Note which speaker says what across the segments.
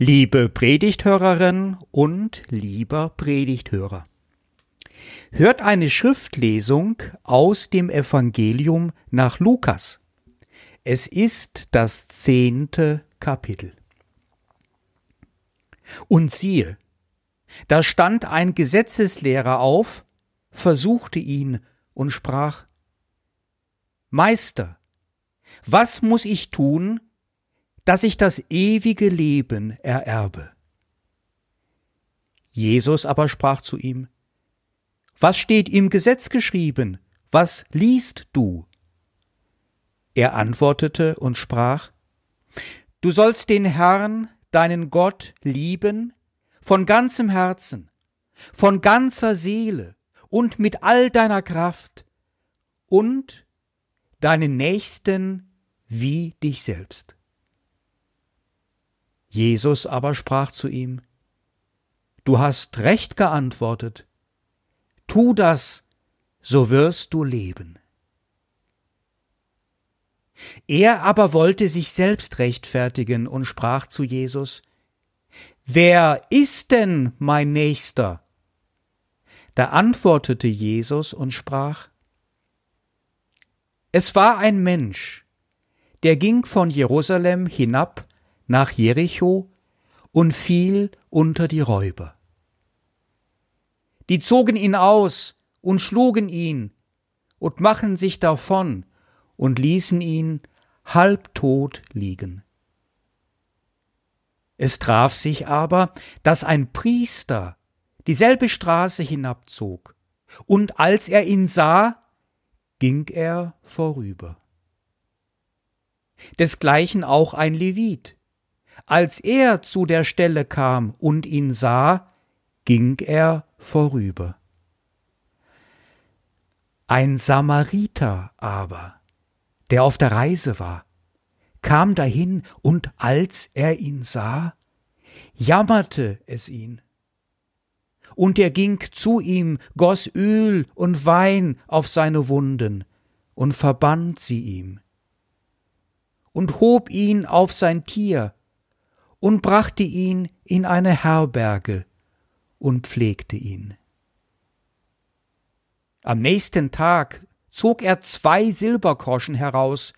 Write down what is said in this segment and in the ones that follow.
Speaker 1: Liebe Predigthörerin und lieber Predigthörer. Hört eine Schriftlesung aus dem Evangelium nach Lukas. Es ist das zehnte Kapitel. Und siehe, da stand ein Gesetzeslehrer auf, versuchte ihn und sprach Meister, was muss ich tun, dass ich das ewige Leben ererbe. Jesus aber sprach zu ihm, Was steht im Gesetz geschrieben? Was liest du? Er antwortete und sprach, Du sollst den Herrn, deinen Gott, lieben, von ganzem Herzen, von ganzer Seele und mit all deiner Kraft und deinen Nächsten wie dich selbst. Jesus aber sprach zu ihm, Du hast recht geantwortet, tu das, so wirst du leben. Er aber wollte sich selbst rechtfertigen und sprach zu Jesus, Wer ist denn mein Nächster? Da antwortete Jesus und sprach, Es war ein Mensch, der ging von Jerusalem hinab nach Jericho und fiel unter die Räuber. Die zogen ihn aus und schlugen ihn und machen sich davon und ließen ihn halbtot liegen. Es traf sich aber, dass ein Priester dieselbe Straße hinabzog, und als er ihn sah, ging er vorüber. Desgleichen auch ein Levit, als er zu der Stelle kam und ihn sah, ging er vorüber. Ein Samariter aber, der auf der Reise war, kam dahin, und als er ihn sah, jammerte es ihn. Und er ging zu ihm, goss Öl und Wein auf seine Wunden und verband sie ihm und hob ihn auf sein Tier und brachte ihn in eine Herberge und pflegte ihn. Am nächsten Tag zog er zwei Silbergroschen heraus,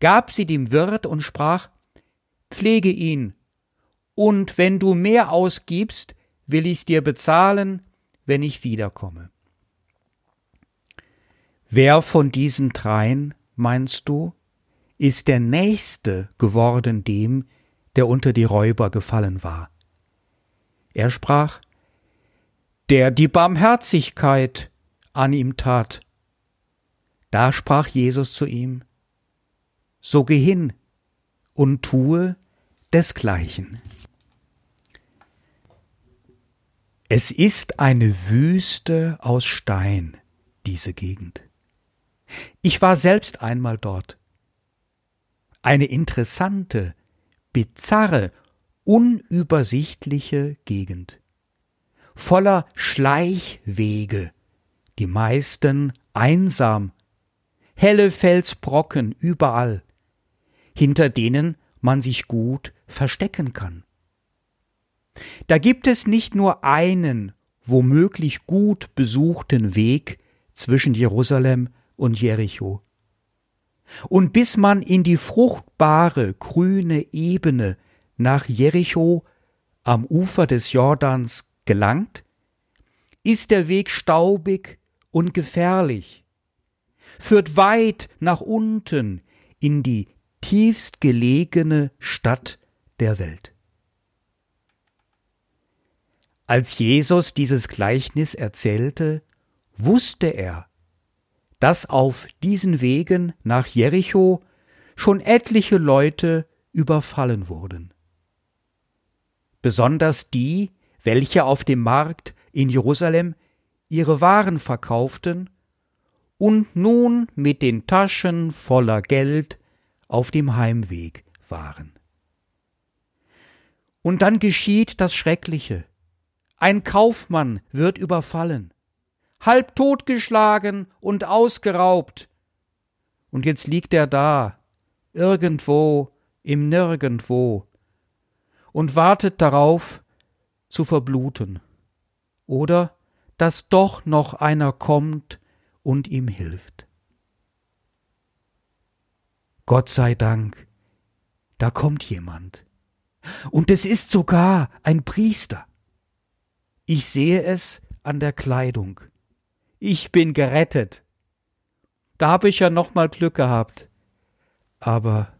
Speaker 1: gab sie dem Wirt und sprach Pflege ihn, und wenn du mehr ausgibst, will ich's dir bezahlen, wenn ich wiederkomme. Wer von diesen dreien, meinst du, ist der Nächste geworden dem, der unter die Räuber gefallen war. Er sprach, der die Barmherzigkeit an ihm tat. Da sprach Jesus zu ihm, so geh hin und tue desgleichen. Es ist eine Wüste aus Stein, diese Gegend. Ich war selbst einmal dort. Eine interessante, bizarre, unübersichtliche Gegend. Voller Schleichwege, die meisten einsam, helle Felsbrocken überall, hinter denen man sich gut verstecken kann. Da gibt es nicht nur einen womöglich gut besuchten Weg zwischen Jerusalem und Jericho. Und bis man in die fruchtbare, grüne Ebene nach Jericho am Ufer des Jordans gelangt, ist der Weg staubig und gefährlich, führt weit nach unten in die tiefst gelegene Stadt der Welt. Als Jesus dieses Gleichnis erzählte, wusste er, dass auf diesen Wegen nach Jericho schon etliche Leute überfallen wurden. Besonders die, welche auf dem Markt in Jerusalem ihre Waren verkauften und nun mit den Taschen voller Geld auf dem Heimweg waren. Und dann geschieht das Schreckliche. Ein Kaufmann wird überfallen halb totgeschlagen und ausgeraubt. Und jetzt liegt er da, irgendwo im Nirgendwo. und wartet darauf zu verbluten. Oder dass doch noch einer kommt und ihm hilft. Gott sei Dank, da kommt jemand. Und es ist sogar ein Priester. Ich sehe es an der Kleidung. Ich bin gerettet. Da habe ich ja noch mal Glück gehabt. Aber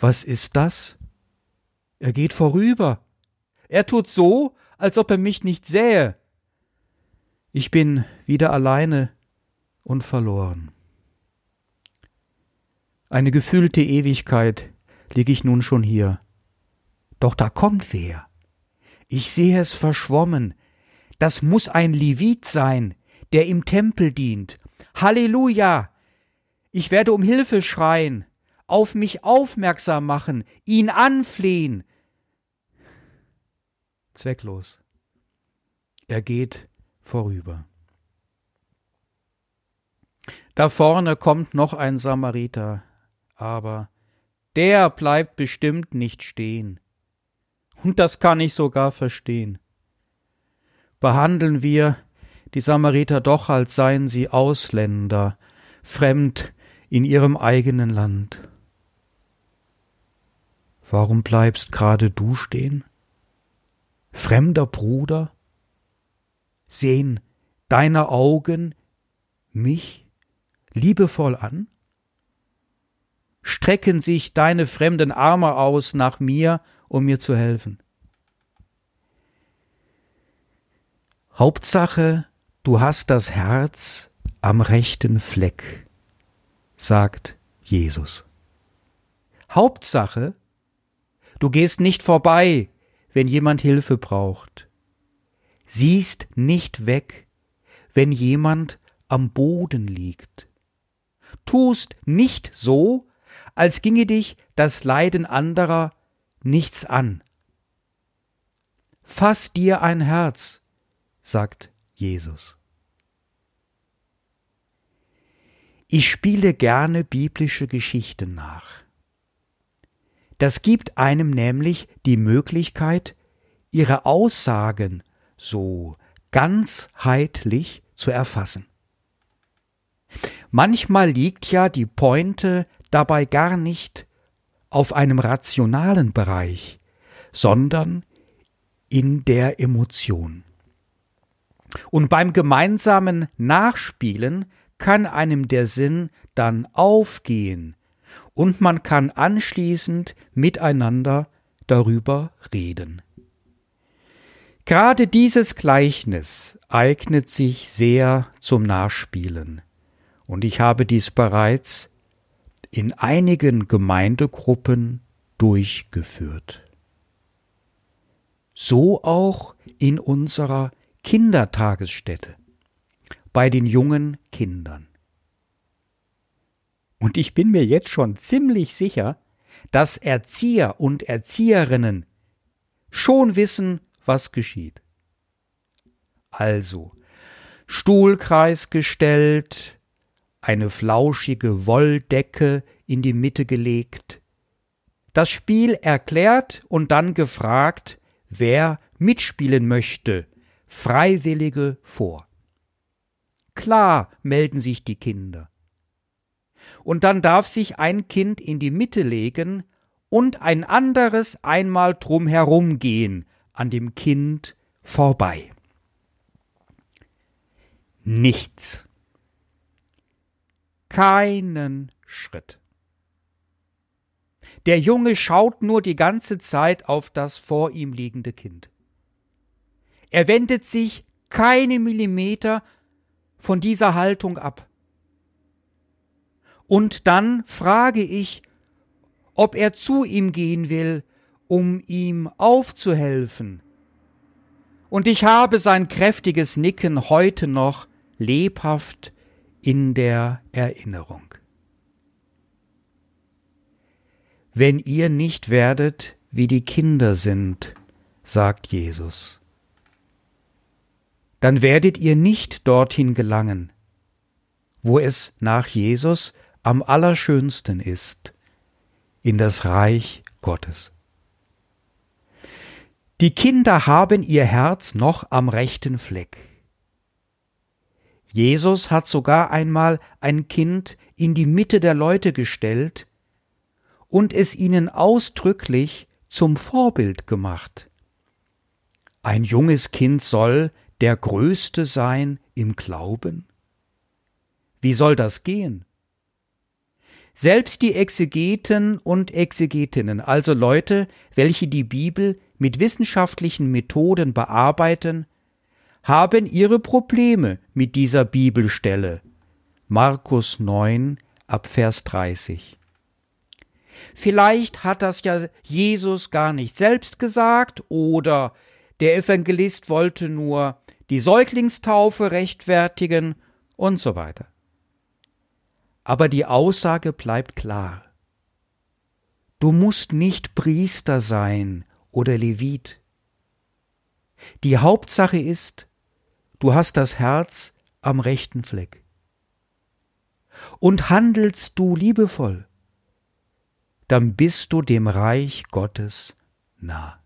Speaker 1: was ist das? Er geht vorüber. Er tut so, als ob er mich nicht sähe. Ich bin wieder alleine und verloren. Eine gefühlte Ewigkeit lieg ich nun schon hier. Doch da kommt wer. Ich sehe es verschwommen. Das muss ein Levit sein, der im Tempel dient. Halleluja! Ich werde um Hilfe schreien, auf mich aufmerksam machen, ihn anflehen. Zwecklos. Er geht vorüber. Da vorne kommt noch ein Samariter, aber der bleibt bestimmt nicht stehen. Und das kann ich sogar verstehen. Behandeln wir die Samariter doch, als seien sie Ausländer, fremd in ihrem eigenen Land. Warum bleibst gerade du stehen? Fremder Bruder? Sehen deine Augen mich liebevoll an? Strecken sich deine fremden Arme aus nach mir, um mir zu helfen? Hauptsache, du hast das Herz am rechten Fleck, sagt Jesus. Hauptsache, du gehst nicht vorbei, wenn jemand Hilfe braucht, siehst nicht weg, wenn jemand am Boden liegt, tust nicht so, als ginge dich das Leiden anderer nichts an. Fass dir ein Herz, sagt Jesus. Ich spiele gerne biblische Geschichten nach. Das gibt einem nämlich die Möglichkeit, ihre Aussagen so ganzheitlich zu erfassen. Manchmal liegt ja die Pointe dabei gar nicht auf einem rationalen Bereich, sondern in der Emotion. Und beim gemeinsamen Nachspielen kann einem der Sinn dann aufgehen und man kann anschließend miteinander darüber reden. Gerade dieses Gleichnis eignet sich sehr zum Nachspielen, und ich habe dies bereits in einigen Gemeindegruppen durchgeführt. So auch in unserer Kindertagesstätte bei den jungen Kindern. Und ich bin mir jetzt schon ziemlich sicher, dass Erzieher und Erzieherinnen schon wissen, was geschieht. Also, Stuhlkreis gestellt, eine flauschige Wolldecke in die Mitte gelegt, das Spiel erklärt und dann gefragt, wer mitspielen möchte, Freiwillige vor. Klar melden sich die Kinder. Und dann darf sich ein Kind in die Mitte legen und ein anderes einmal drum herumgehen, an dem Kind vorbei. Nichts. Keinen Schritt. Der Junge schaut nur die ganze Zeit auf das vor ihm liegende Kind. Er wendet sich keine Millimeter von dieser Haltung ab. Und dann frage ich, ob er zu ihm gehen will, um ihm aufzuhelfen. Und ich habe sein kräftiges Nicken heute noch lebhaft in der Erinnerung. Wenn ihr nicht werdet, wie die Kinder sind, sagt Jesus, dann werdet ihr nicht dorthin gelangen, wo es nach Jesus am allerschönsten ist, in das Reich Gottes. Die Kinder haben ihr Herz noch am rechten Fleck. Jesus hat sogar einmal ein Kind in die Mitte der Leute gestellt und es ihnen ausdrücklich zum Vorbild gemacht. Ein junges Kind soll der Größte sein im Glauben? Wie soll das gehen? Selbst die Exegeten und Exegetinnen, also Leute, welche die Bibel mit wissenschaftlichen Methoden bearbeiten, haben ihre Probleme mit dieser Bibelstelle. Markus 9 ab Vers 30. Vielleicht hat das ja Jesus gar nicht selbst gesagt oder der Evangelist wollte nur die Säuglingstaufe rechtfertigen und so weiter. Aber die Aussage bleibt klar. Du musst nicht Priester sein oder Levit. Die Hauptsache ist, du hast das Herz am rechten Fleck. Und handelst du liebevoll, dann bist du dem Reich Gottes nah.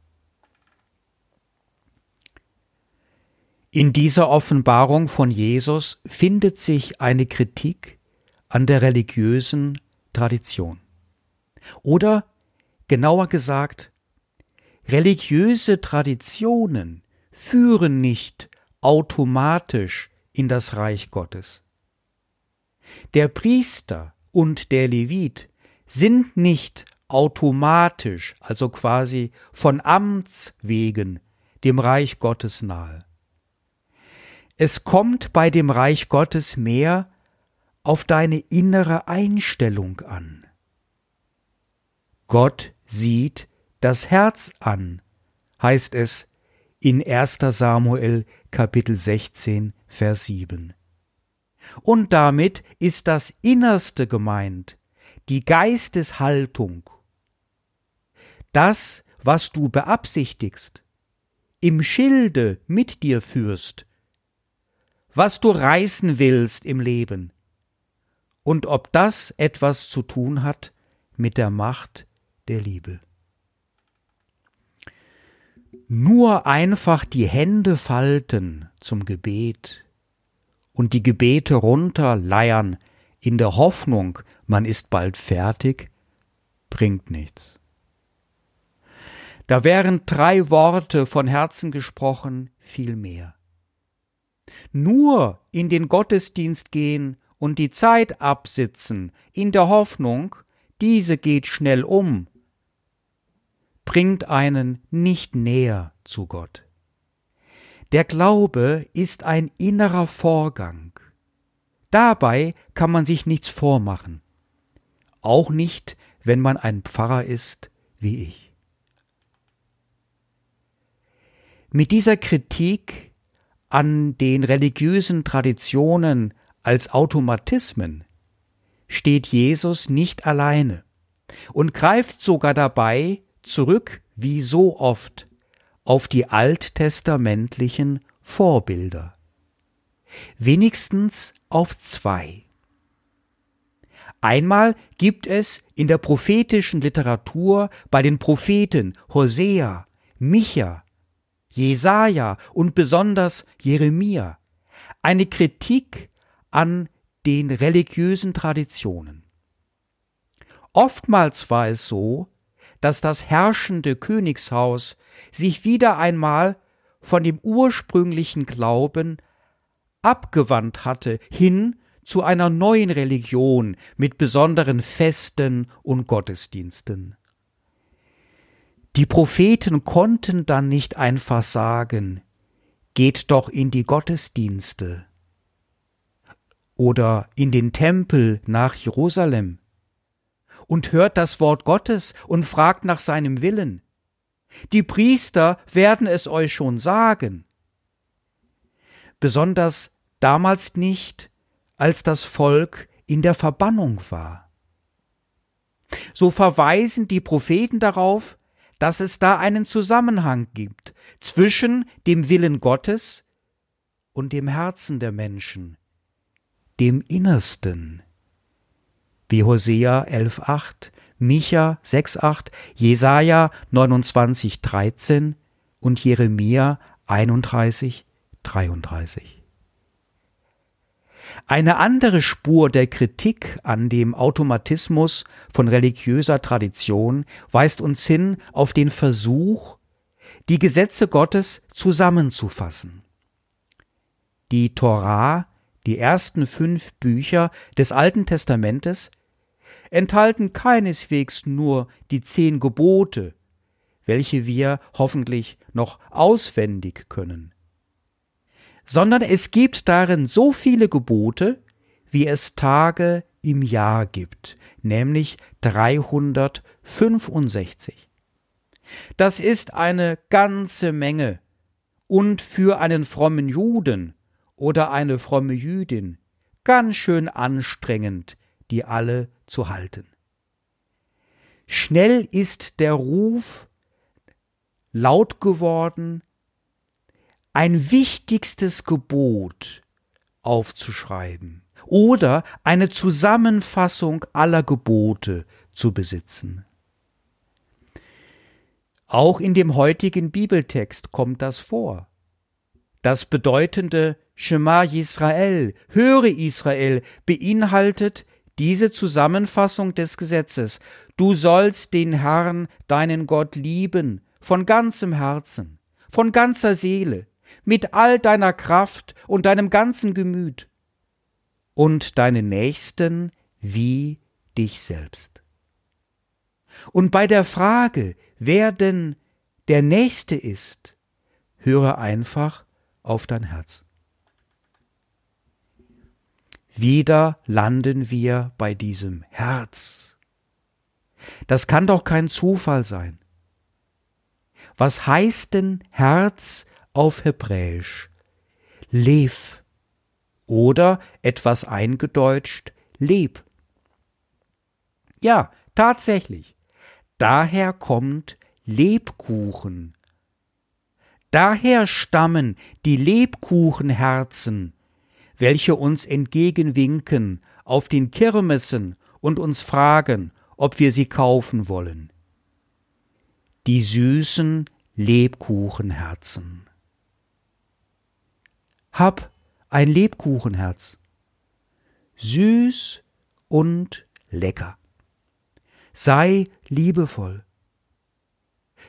Speaker 1: In dieser Offenbarung von Jesus findet sich eine Kritik an der religiösen Tradition. Oder genauer gesagt, religiöse Traditionen führen nicht automatisch in das Reich Gottes. Der Priester und der Levit sind nicht automatisch, also quasi von Amts wegen, dem Reich Gottes nahe. Es kommt bei dem Reich Gottes mehr auf deine innere Einstellung an. Gott sieht das Herz an, heißt es in 1. Samuel Kapitel 16, Vers 7. Und damit ist das Innerste gemeint, die Geisteshaltung. Das, was du beabsichtigst, im Schilde mit dir führst, was du reißen willst im Leben, und ob das etwas zu tun hat mit der Macht der Liebe. Nur einfach die Hände falten zum Gebet und die Gebete runterleiern in der Hoffnung, man ist bald fertig, bringt nichts. Da wären drei Worte von Herzen gesprochen viel mehr. Nur in den Gottesdienst gehen und die Zeit absitzen, in der Hoffnung, diese geht schnell um, bringt einen nicht näher zu Gott. Der Glaube ist ein innerer Vorgang. Dabei kann man sich nichts vormachen. Auch nicht, wenn man ein Pfarrer ist wie ich. Mit dieser Kritik an den religiösen Traditionen als Automatismen steht Jesus nicht alleine und greift sogar dabei zurück, wie so oft, auf die alttestamentlichen Vorbilder. Wenigstens auf zwei. Einmal gibt es in der prophetischen Literatur bei den Propheten Hosea, Micha, Jesaja und besonders Jeremia eine Kritik an den religiösen Traditionen. Oftmals war es so, dass das herrschende Königshaus sich wieder einmal von dem ursprünglichen Glauben abgewandt hatte hin zu einer neuen Religion mit besonderen Festen und Gottesdiensten. Die Propheten konnten dann nicht einfach sagen, geht doch in die Gottesdienste, oder in den Tempel nach Jerusalem und hört das Wort Gottes und fragt nach seinem Willen. Die Priester werden es euch schon sagen. Besonders damals nicht, als das Volk in der Verbannung war. So verweisen die Propheten darauf, dass es da einen Zusammenhang gibt zwischen dem Willen Gottes und dem Herzen der Menschen, dem Innersten. Wie Hosea 11,8, Micha 6,8, Jesaja 29,13, und Jeremia 31, 33. Eine andere Spur der Kritik an dem Automatismus von religiöser Tradition weist uns hin auf den Versuch, die Gesetze Gottes zusammenzufassen. Die Torah, die ersten fünf Bücher des Alten Testamentes, enthalten keineswegs nur die zehn Gebote, welche wir hoffentlich noch auswendig können, sondern es gibt darin so viele Gebote, wie es Tage im Jahr gibt, nämlich 365. Das ist eine ganze Menge und für einen frommen Juden oder eine fromme Jüdin ganz schön anstrengend, die alle zu halten. Schnell ist der Ruf laut geworden, ein wichtigstes Gebot aufzuschreiben oder eine Zusammenfassung aller Gebote zu besitzen. Auch in dem heutigen Bibeltext kommt das vor. Das bedeutende Shema Yisrael, höre Israel, beinhaltet diese Zusammenfassung des Gesetzes. Du sollst den Herrn, deinen Gott, lieben, von ganzem Herzen, von ganzer Seele, mit all deiner Kraft und deinem ganzen Gemüt und deinen Nächsten wie dich selbst. Und bei der Frage, wer denn der Nächste ist, höre einfach auf dein Herz. Wieder landen wir bei diesem Herz. Das kann doch kein Zufall sein. Was heißt denn Herz auf Hebräisch? Lev oder etwas eingedeutscht Leb. Ja, tatsächlich. Daher kommt Lebkuchen. Daher stammen die Lebkuchenherzen, welche uns entgegenwinken auf den Kirmessen und uns fragen, ob wir sie kaufen wollen die süßen Lebkuchenherzen. Hab ein Lebkuchenherz, süß und lecker. Sei liebevoll.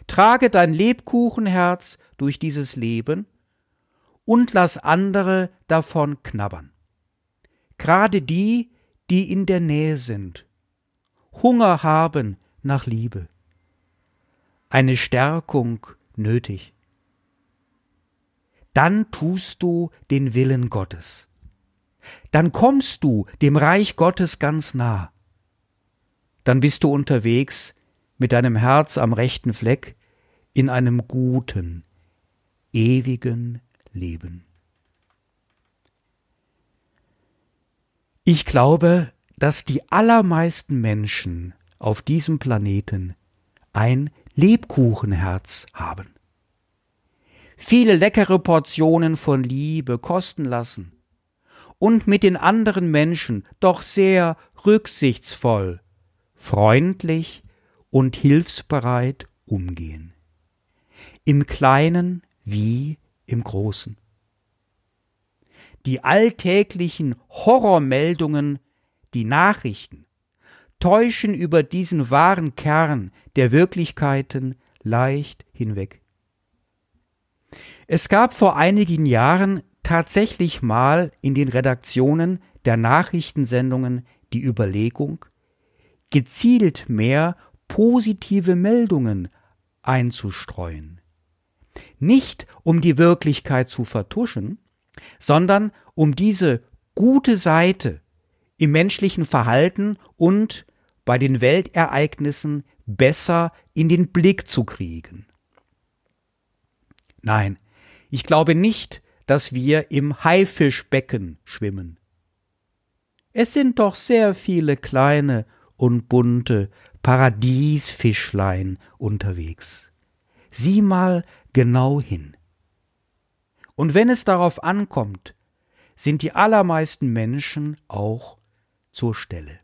Speaker 1: Trage dein Lebkuchenherz durch dieses Leben und lass andere davon knabbern. Gerade die, die in der Nähe sind, Hunger haben nach Liebe eine Stärkung nötig. Dann tust du den Willen Gottes. Dann kommst du dem Reich Gottes ganz nah. Dann bist du unterwegs mit deinem Herz am rechten Fleck in einem guten, ewigen Leben. Ich glaube, dass die allermeisten Menschen auf diesem Planeten ein Lebkuchenherz haben. Viele leckere Portionen von Liebe kosten lassen und mit den anderen Menschen doch sehr rücksichtsvoll, freundlich und hilfsbereit umgehen. Im Kleinen wie im Großen. Die alltäglichen Horrormeldungen, die Nachrichten, täuschen über diesen wahren Kern der Wirklichkeiten leicht hinweg. Es gab vor einigen Jahren tatsächlich mal in den Redaktionen der Nachrichtensendungen die Überlegung, gezielt mehr positive Meldungen einzustreuen. Nicht um die Wirklichkeit zu vertuschen, sondern um diese gute Seite im menschlichen Verhalten und bei den Weltereignissen besser in den Blick zu kriegen. Nein, ich glaube nicht, dass wir im Haifischbecken schwimmen. Es sind doch sehr viele kleine und bunte Paradiesfischlein unterwegs. Sieh mal genau hin. Und wenn es darauf ankommt, sind die allermeisten Menschen auch zur Stelle.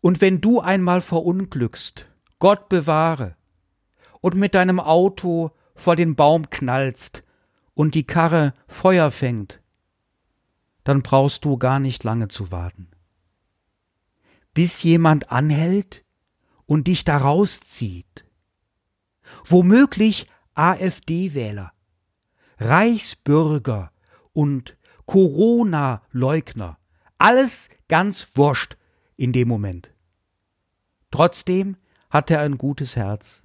Speaker 1: Und wenn du einmal verunglückst, Gott bewahre, und mit deinem Auto vor den Baum knallst und die Karre Feuer fängt, dann brauchst du gar nicht lange zu warten. Bis jemand anhält und dich da rauszieht. Womöglich AfD-Wähler, Reichsbürger und Corona-Leugner. Alles ganz wurscht in dem Moment. Trotzdem hat er ein gutes Herz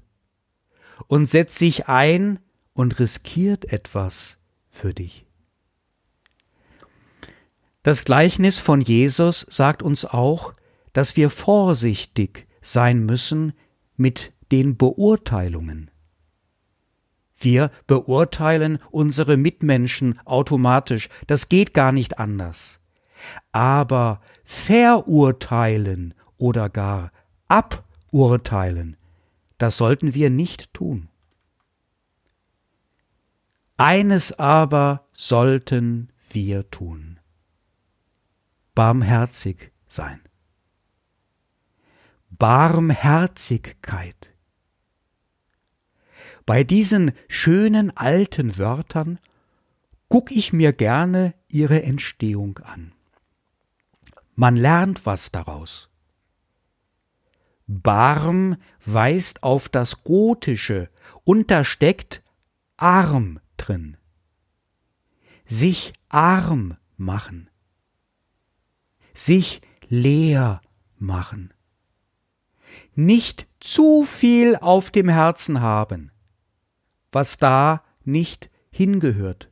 Speaker 1: und setzt sich ein und riskiert etwas für dich. Das Gleichnis von Jesus sagt uns auch, dass wir vorsichtig sein müssen mit den Beurteilungen. Wir beurteilen unsere Mitmenschen automatisch, das geht gar nicht anders. Aber verurteilen oder gar aburteilen, das sollten wir nicht tun. Eines aber sollten wir tun. Barmherzig sein. Barmherzigkeit bei diesen schönen alten Wörtern guck ich mir gerne ihre Entstehung an. Man lernt was daraus. Barm weist auf das Gotische und da steckt arm drin. Sich arm machen. Sich leer machen. Nicht zu viel auf dem Herzen haben was da nicht hingehört.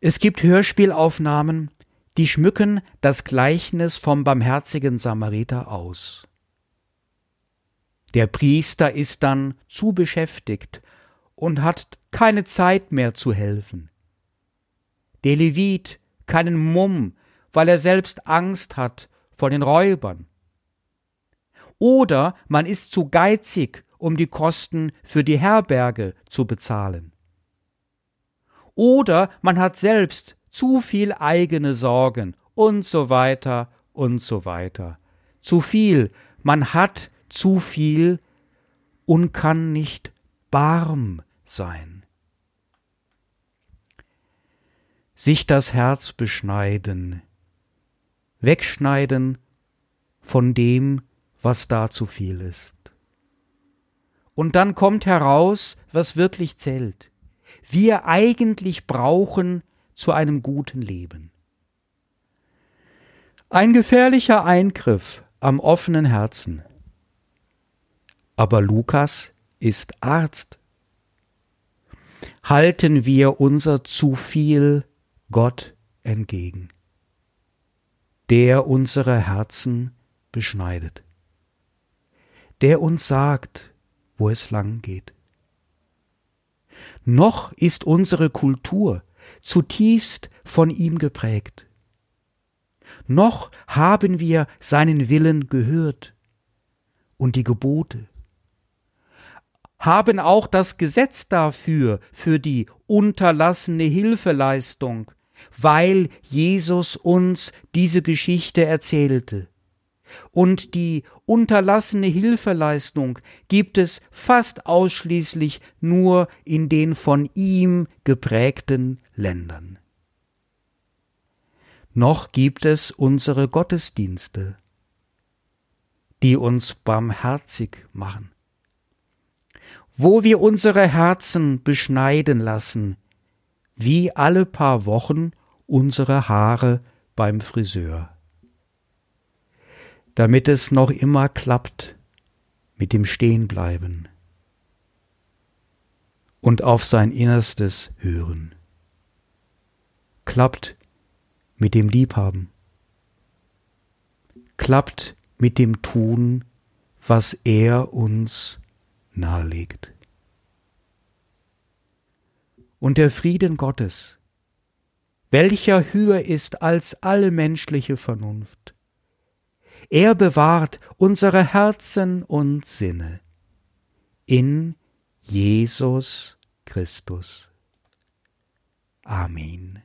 Speaker 1: Es gibt Hörspielaufnahmen, die schmücken das Gleichnis vom barmherzigen Samariter aus. Der Priester ist dann zu beschäftigt und hat keine Zeit mehr zu helfen. Der Levit keinen Mumm, weil er selbst Angst hat vor den Räubern. Oder man ist zu geizig um die Kosten für die Herberge zu bezahlen. Oder man hat selbst zu viel eigene Sorgen und so weiter und so weiter. Zu viel, man hat zu viel und kann nicht barm sein. Sich das Herz beschneiden, wegschneiden von dem, was da zu viel ist. Und dann kommt heraus, was wirklich zählt. Wir eigentlich brauchen zu einem guten Leben. Ein gefährlicher Eingriff am offenen Herzen. Aber Lukas ist Arzt. Halten wir unser zu viel Gott entgegen, der unsere Herzen beschneidet, der uns sagt, wo es lang geht. Noch ist unsere Kultur zutiefst von ihm geprägt. Noch haben wir seinen Willen gehört und die Gebote, haben auch das Gesetz dafür, für die unterlassene Hilfeleistung, weil Jesus uns diese Geschichte erzählte. Und die unterlassene Hilfeleistung gibt es fast ausschließlich nur in den von ihm geprägten Ländern. Noch gibt es unsere Gottesdienste, die uns barmherzig machen, wo wir unsere Herzen beschneiden lassen, wie alle paar Wochen unsere Haare beim Friseur damit es noch immer klappt mit dem Stehenbleiben und auf sein Innerstes hören. Klappt mit dem Liebhaben. Klappt mit dem Tun, was er uns nahelegt. Und der Frieden Gottes, welcher höher ist als alle menschliche Vernunft, er bewahrt unsere Herzen und Sinne in Jesus Christus. Amen.